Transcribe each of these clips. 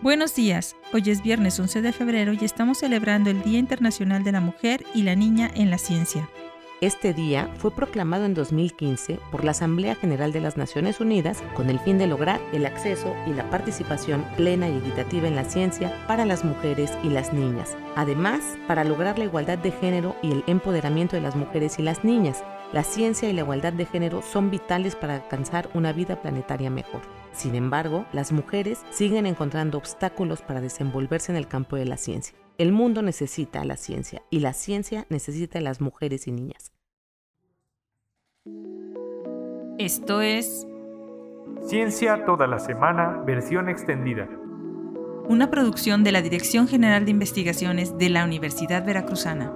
Buenos días, hoy es viernes 11 de febrero y estamos celebrando el Día Internacional de la Mujer y la Niña en la Ciencia. Este día fue proclamado en 2015 por la Asamblea General de las Naciones Unidas con el fin de lograr el acceso y la participación plena y equitativa en la ciencia para las mujeres y las niñas. Además, para lograr la igualdad de género y el empoderamiento de las mujeres y las niñas, la ciencia y la igualdad de género son vitales para alcanzar una vida planetaria mejor. Sin embargo, las mujeres siguen encontrando obstáculos para desenvolverse en el campo de la ciencia. El mundo necesita a la ciencia y la ciencia necesita a las mujeres y niñas. Esto es Ciencia toda la semana, versión extendida. una producción de la Dirección General de Investigaciones de la Universidad Veracruzana.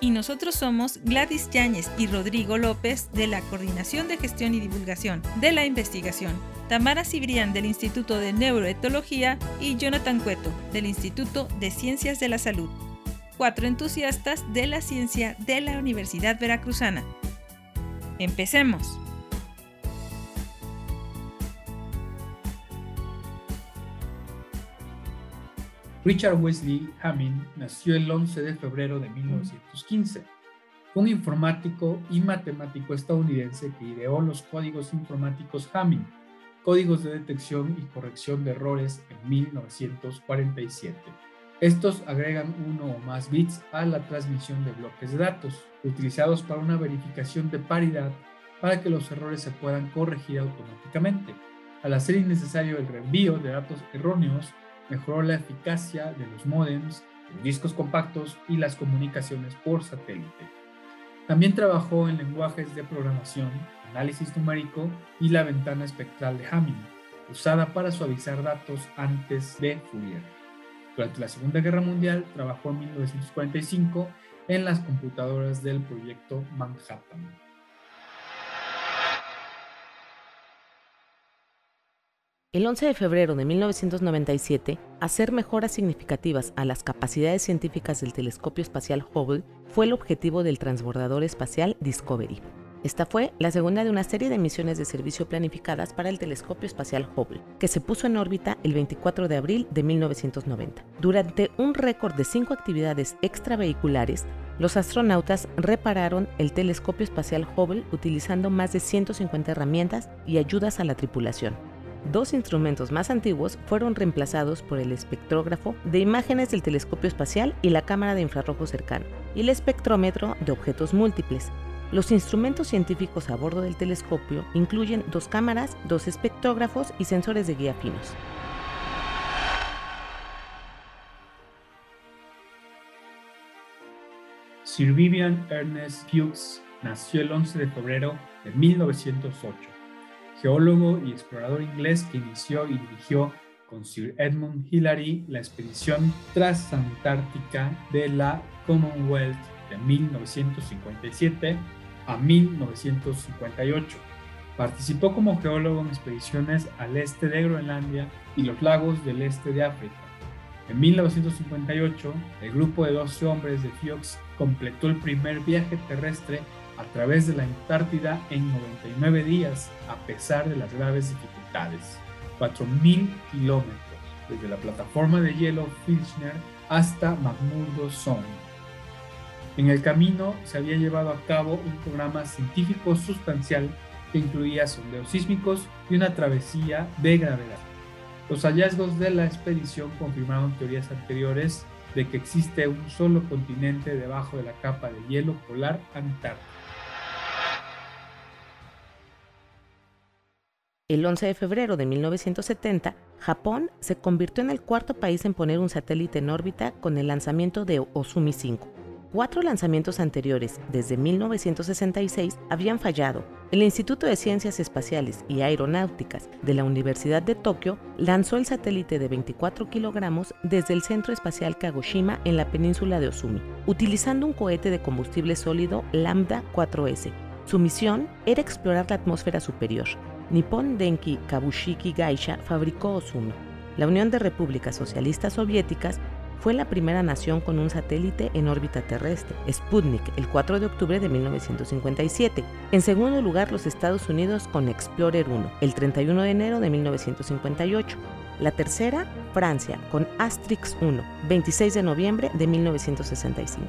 Y nosotros somos Gladys Yáñez y Rodrigo López de la Coordinación de Gestión y Divulgación de la Investigación, Tamara Cibrián del Instituto de Neuroetología y Jonathan Cueto del Instituto de Ciencias de la Salud. Cuatro entusiastas de la ciencia de la Universidad Veracruzana. Empecemos. Richard Wesley Hamming nació el 11 de febrero de 1915. Fue un informático y matemático estadounidense que ideó los códigos informáticos Hamming, códigos de detección y corrección de errores en 1947. Estos agregan uno o más bits a la transmisión de bloques de datos, utilizados para una verificación de paridad para que los errores se puedan corregir automáticamente. Al hacer innecesario el reenvío de datos erróneos, mejoró la eficacia de los módems, los discos compactos y las comunicaciones por satélite. También trabajó en lenguajes de programación, análisis numérico y la ventana espectral de Hamming, usada para suavizar datos antes de Fourier. Durante la Segunda Guerra Mundial trabajó en 1945 en las computadoras del proyecto Manhattan. El 11 de febrero de 1997, hacer mejoras significativas a las capacidades científicas del telescopio espacial Hubble fue el objetivo del transbordador espacial Discovery. Esta fue la segunda de una serie de misiones de servicio planificadas para el telescopio espacial Hubble, que se puso en órbita el 24 de abril de 1990. Durante un récord de cinco actividades extravehiculares, los astronautas repararon el telescopio espacial Hubble utilizando más de 150 herramientas y ayudas a la tripulación. Dos instrumentos más antiguos fueron reemplazados por el espectrógrafo de imágenes del telescopio espacial y la cámara de infrarrojo cercano, y el espectrómetro de objetos múltiples. Los instrumentos científicos a bordo del telescopio incluyen dos cámaras, dos espectrógrafos y sensores de guía finos. Sir Vivian Ernest Hughes nació el 11 de febrero de 1908 geólogo y explorador inglés que inició y dirigió con Sir Edmund Hillary la expedición transantártica de la Commonwealth de 1957 a 1958. Participó como geólogo en expediciones al este de Groenlandia y los lagos del este de África. En 1958, el grupo de 12 hombres de Hughes completó el primer viaje terrestre a través de la Antártida en 99 días, a pesar de las graves dificultades. 4.000 kilómetros, desde la plataforma de hielo Filchner hasta McMurdo Sound. En el camino se había llevado a cabo un programa científico sustancial que incluía sondeos sísmicos y una travesía de gravedad. Los hallazgos de la expedición confirmaron teorías anteriores de que existe un solo continente debajo de la capa de hielo polar antártica. El 11 de febrero de 1970, Japón se convirtió en el cuarto país en poner un satélite en órbita con el lanzamiento de Osumi 5. Cuatro lanzamientos anteriores, desde 1966, habían fallado. El Instituto de Ciencias Espaciales y Aeronáuticas de la Universidad de Tokio lanzó el satélite de 24 kilogramos desde el Centro Espacial Kagoshima en la península de Osumi, utilizando un cohete de combustible sólido Lambda 4S. Su misión era explorar la atmósfera superior, Nippon Denki Kabushiki Gaisha fabricó Osumi. La Unión de Repúblicas Socialistas Soviéticas fue la primera nación con un satélite en órbita terrestre, Sputnik, el 4 de octubre de 1957. En segundo lugar, los Estados Unidos con Explorer 1, el 31 de enero de 1958. La tercera, Francia, con Asterix 1, 26 de noviembre de 1965.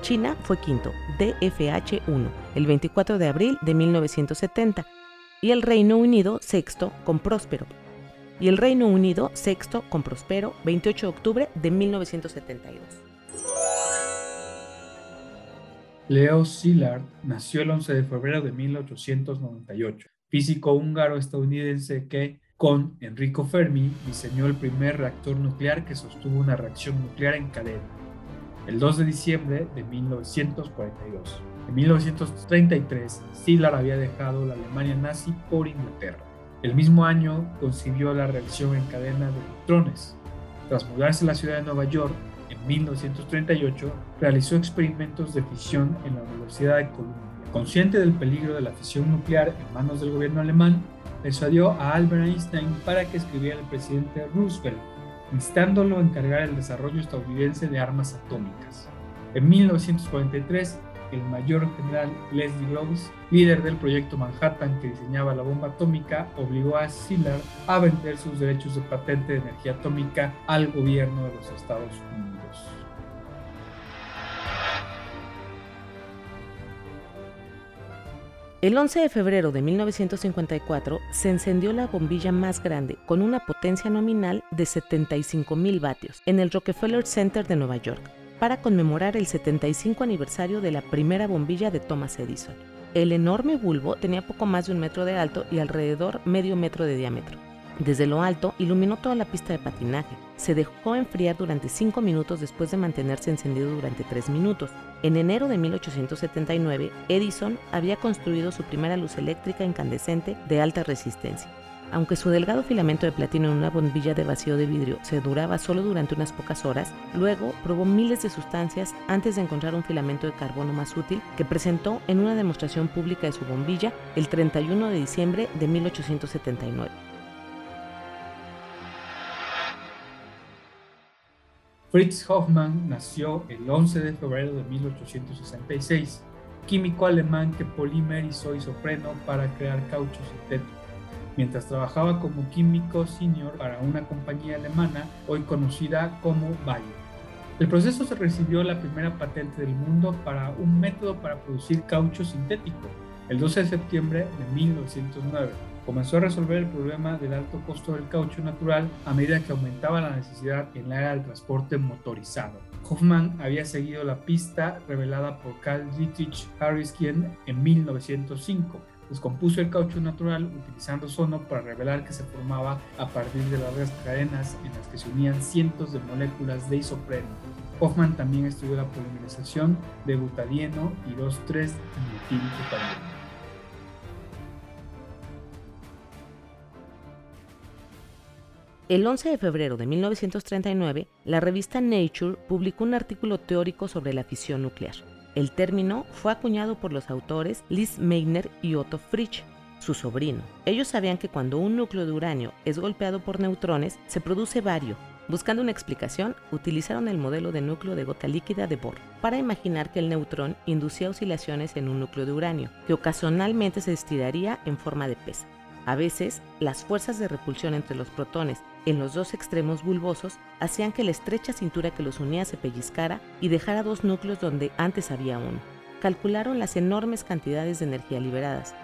China fue quinto, DFH-1, el 24 de abril de 1970. Y el Reino Unido sexto, con Próspero, y el Reino Unido, sexto con Prospero, 28 de octubre de 1972. Leo Szilard nació el 11 de febrero de 1898, físico húngaro-estadounidense que, con Enrico Fermi, diseñó el primer reactor nuclear que sostuvo una reacción nuclear en cadena, el 2 de diciembre de 1942. En 1933, Szilard había dejado la Alemania nazi por Inglaterra. El mismo año concibió la reacción en cadena de electrones. Tras mudarse a la ciudad de Nueva York, en 1938, realizó experimentos de fisión en la Universidad de Columbia. Consciente del peligro de la fisión nuclear en manos del gobierno alemán, persuadió a Albert Einstein para que escribiera al presidente Roosevelt, instándolo a encargar el desarrollo estadounidense de armas atómicas. En 1943, el mayor general Leslie Groves, líder del proyecto Manhattan que diseñaba la bomba atómica, obligó a Szilard a vender sus derechos de patente de energía atómica al gobierno de los Estados Unidos. El 11 de febrero de 1954 se encendió la bombilla más grande con una potencia nominal de 75.000 vatios en el Rockefeller Center de Nueva York para conmemorar el 75 aniversario de la primera bombilla de Thomas Edison. El enorme bulbo tenía poco más de un metro de alto y alrededor medio metro de diámetro. Desde lo alto iluminó toda la pista de patinaje. Se dejó enfriar durante 5 minutos después de mantenerse encendido durante 3 minutos. En enero de 1879, Edison había construido su primera luz eléctrica incandescente de alta resistencia. Aunque su delgado filamento de platino en una bombilla de vacío de vidrio se duraba solo durante unas pocas horas, luego probó miles de sustancias antes de encontrar un filamento de carbono más útil que presentó en una demostración pública de su bombilla el 31 de diciembre de 1879. Fritz Hoffmann nació el 11 de febrero de 1866, químico alemán que polimerizó isopreno para crear caucho sintético mientras trabajaba como químico senior para una compañía alemana hoy conocida como Bayer. El proceso se recibió la primera patente del mundo para un método para producir caucho sintético el 12 de septiembre de 1909. Comenzó a resolver el problema del alto costo del caucho natural a medida que aumentaba la necesidad en la era del transporte motorizado. Hoffman había seguido la pista revelada por Carl Dietrich Harriskian en 1905 descompuso el caucho natural utilizando sono para revelar que se formaba a partir de largas cadenas en las que se unían cientos de moléculas de isopreno. Hoffman también estudió la polimerización de butadieno y 2,3-dimetilbutadieno. El 11 de febrero de 1939, la revista Nature publicó un artículo teórico sobre la fisión nuclear. El término fue acuñado por los autores Liz Meitner y Otto Fritsch, su sobrino. Ellos sabían que cuando un núcleo de uranio es golpeado por neutrones, se produce bario. Buscando una explicación, utilizaron el modelo de núcleo de gota líquida de Bohr para imaginar que el neutrón inducía oscilaciones en un núcleo de uranio, que ocasionalmente se estiraría en forma de pesa. A veces, las fuerzas de repulsión entre los protones en los dos extremos bulbosos hacían que la estrecha cintura que los unía se pellizcara y dejara dos núcleos donde antes había uno. Calcularon las enormes cantidades de energía liberadas.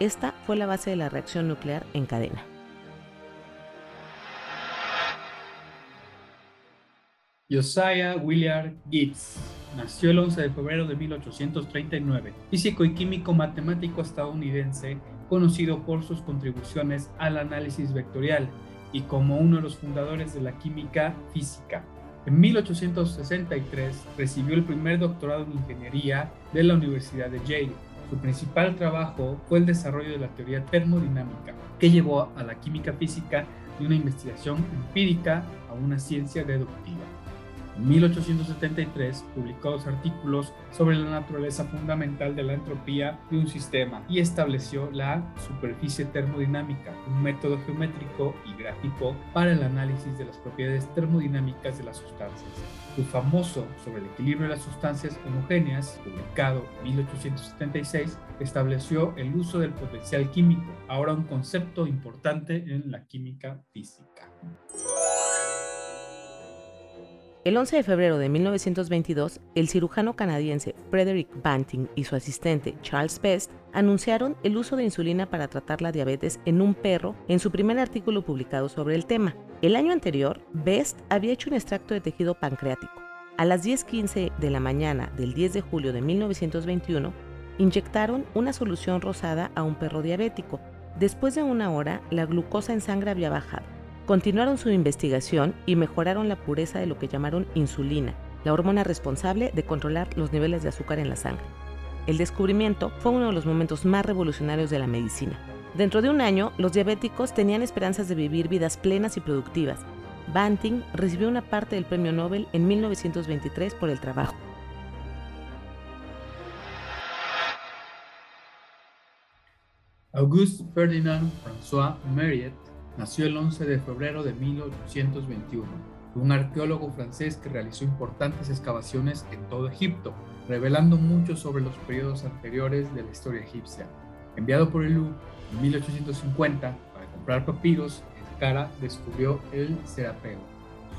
Esta fue la base de la reacción nuclear en cadena. Josiah Willard Gibbs nació el 11 de febrero de 1839, físico y químico matemático estadounidense conocido por sus contribuciones al análisis vectorial y como uno de los fundadores de la química física. En 1863 recibió el primer doctorado en ingeniería de la Universidad de Yale. Su principal trabajo fue el desarrollo de la teoría termodinámica, que llevó a la química física de una investigación empírica a una ciencia deductiva. En 1873 publicó dos artículos sobre la naturaleza fundamental de la entropía de un sistema y estableció la superficie termodinámica, un método geométrico y gráfico para el análisis de las propiedades termodinámicas de las sustancias. Su famoso sobre el equilibrio de las sustancias homogéneas, publicado en 1876, estableció el uso del potencial químico, ahora un concepto importante en la química física. El 11 de febrero de 1922, el cirujano canadiense Frederick Banting y su asistente Charles Best anunciaron el uso de insulina para tratar la diabetes en un perro en su primer artículo publicado sobre el tema. El año anterior, Best había hecho un extracto de tejido pancreático. A las 10.15 de la mañana del 10 de julio de 1921, inyectaron una solución rosada a un perro diabético. Después de una hora, la glucosa en sangre había bajado. Continuaron su investigación y mejoraron la pureza de lo que llamaron insulina, la hormona responsable de controlar los niveles de azúcar en la sangre. El descubrimiento fue uno de los momentos más revolucionarios de la medicina. Dentro de un año, los diabéticos tenían esperanzas de vivir vidas plenas y productivas. Banting recibió una parte del premio Nobel en 1923 por el trabajo. Auguste Ferdinand François Mariette Nació el 11 de febrero de 1821, un arqueólogo francés que realizó importantes excavaciones en todo Egipto, revelando mucho sobre los periodos anteriores de la historia egipcia. Enviado por el Louvre en 1850 para comprar papiros, el Cara descubrió el Serapeo.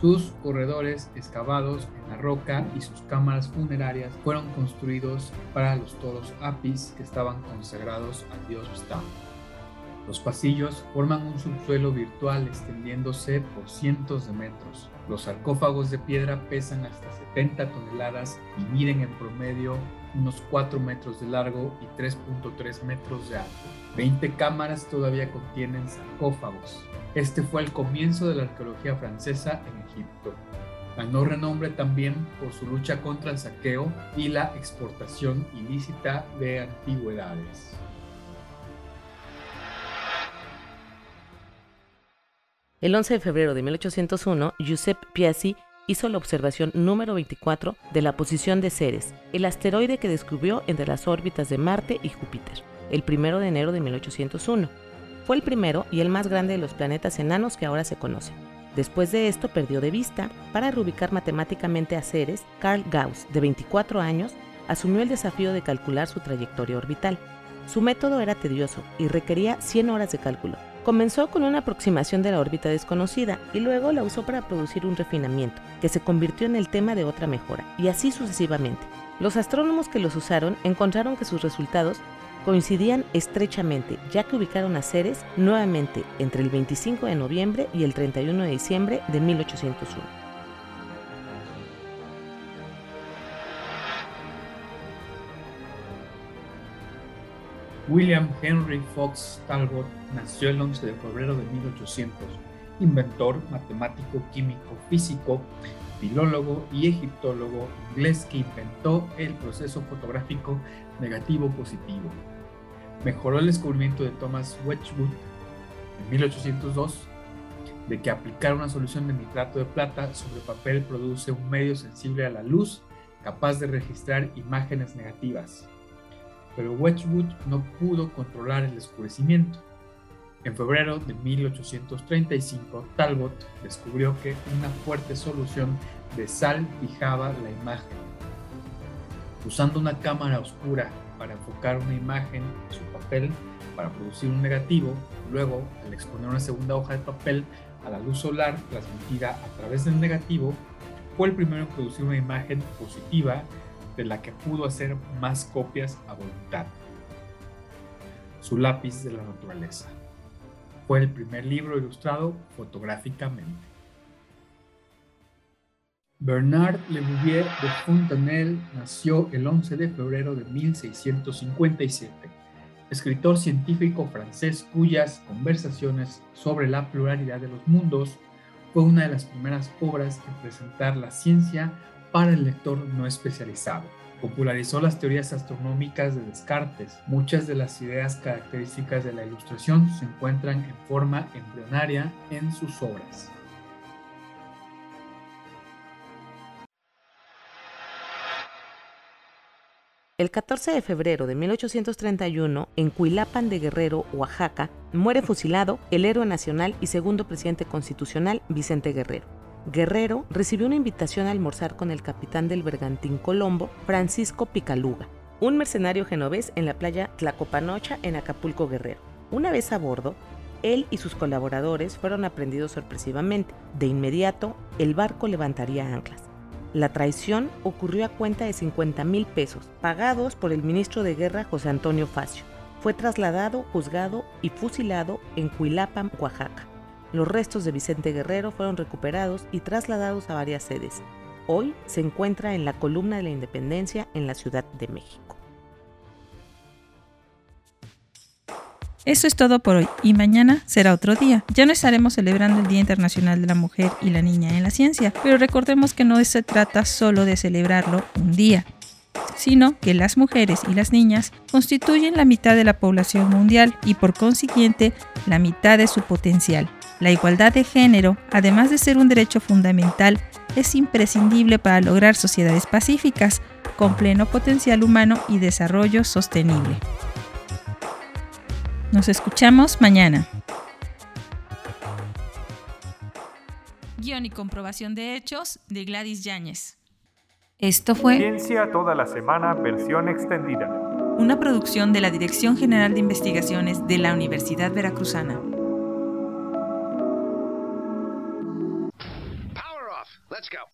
Sus corredores excavados en la roca y sus cámaras funerarias fueron construidos para los toros Apis que estaban consagrados al dios Stam. Los pasillos forman un subsuelo virtual extendiéndose por cientos de metros. Los sarcófagos de piedra pesan hasta 70 toneladas y miden en promedio unos 4 metros de largo y 3.3 metros de alto. 20 cámaras todavía contienen sarcófagos. Este fue el comienzo de la arqueología francesa en Egipto. Ganó renombre también por su lucha contra el saqueo y la exportación ilícita de antigüedades. El 11 de febrero de 1801, Giuseppe Piazzi hizo la observación número 24 de la posición de Ceres, el asteroide que descubrió entre las órbitas de Marte y Júpiter, el 1 de enero de 1801. Fue el primero y el más grande de los planetas enanos que ahora se conocen. Después de esto perdió de vista. Para reubicar matemáticamente a Ceres, Carl Gauss, de 24 años, asumió el desafío de calcular su trayectoria orbital. Su método era tedioso y requería 100 horas de cálculo, Comenzó con una aproximación de la órbita desconocida y luego la usó para producir un refinamiento, que se convirtió en el tema de otra mejora, y así sucesivamente. Los astrónomos que los usaron encontraron que sus resultados coincidían estrechamente, ya que ubicaron a Ceres nuevamente entre el 25 de noviembre y el 31 de diciembre de 1801. William Henry Fox Talbot nació el 11 de febrero de 1800, inventor, matemático, químico, físico, filólogo y egiptólogo inglés que inventó el proceso fotográfico negativo-positivo. Mejoró el descubrimiento de Thomas Wedgwood en 1802 de que aplicar una solución de nitrato de plata sobre papel produce un medio sensible a la luz capaz de registrar imágenes negativas pero Wedgwood no pudo controlar el oscurecimiento. En febrero de 1835, Talbot descubrió que una fuerte solución de sal fijaba la imagen. Usando una cámara oscura para enfocar una imagen en su papel para producir un negativo, luego al exponer una segunda hoja de papel a la luz solar transmitida a través del negativo, fue el primero en producir una imagen positiva de la que pudo hacer más copias a voluntad. Su lápiz de la naturaleza. Fue el primer libro ilustrado fotográficamente. Bernard Le Bouvier de Fontenelle nació el 11 de febrero de 1657, escritor científico francés cuyas conversaciones sobre la pluralidad de los mundos fue una de las primeras obras en presentar la ciencia para el lector no especializado. Popularizó las teorías astronómicas de Descartes. Muchas de las ideas características de la ilustración se encuentran en forma embrionaria en sus obras. El 14 de febrero de 1831, en Cuilapan de Guerrero, Oaxaca, muere fusilado el héroe nacional y segundo presidente constitucional Vicente Guerrero. Guerrero recibió una invitación a almorzar con el capitán del bergantín Colombo, Francisco Picaluga, un mercenario genovés en la playa Tlacopanocha en Acapulco Guerrero. Una vez a bordo, él y sus colaboradores fueron aprendidos sorpresivamente. De inmediato, el barco levantaría anclas. La traición ocurrió a cuenta de 50 mil pesos, pagados por el ministro de Guerra José Antonio Facio. Fue trasladado, juzgado y fusilado en Cuilapan, Oaxaca. Los restos de Vicente Guerrero fueron recuperados y trasladados a varias sedes. Hoy se encuentra en la columna de la Independencia en la Ciudad de México. Eso es todo por hoy y mañana será otro día. Ya no estaremos celebrando el Día Internacional de la Mujer y la Niña en la Ciencia, pero recordemos que no se trata solo de celebrarlo un día, sino que las mujeres y las niñas constituyen la mitad de la población mundial y por consiguiente la mitad de su potencial. La igualdad de género, además de ser un derecho fundamental, es imprescindible para lograr sociedades pacíficas, con pleno potencial humano y desarrollo sostenible. Nos escuchamos mañana. Guión y comprobación de hechos de Gladys Yáñez. Esto fue Ciencia toda la semana, versión extendida. una producción de la Dirección General de Investigaciones de la Universidad Veracruzana. Let's go.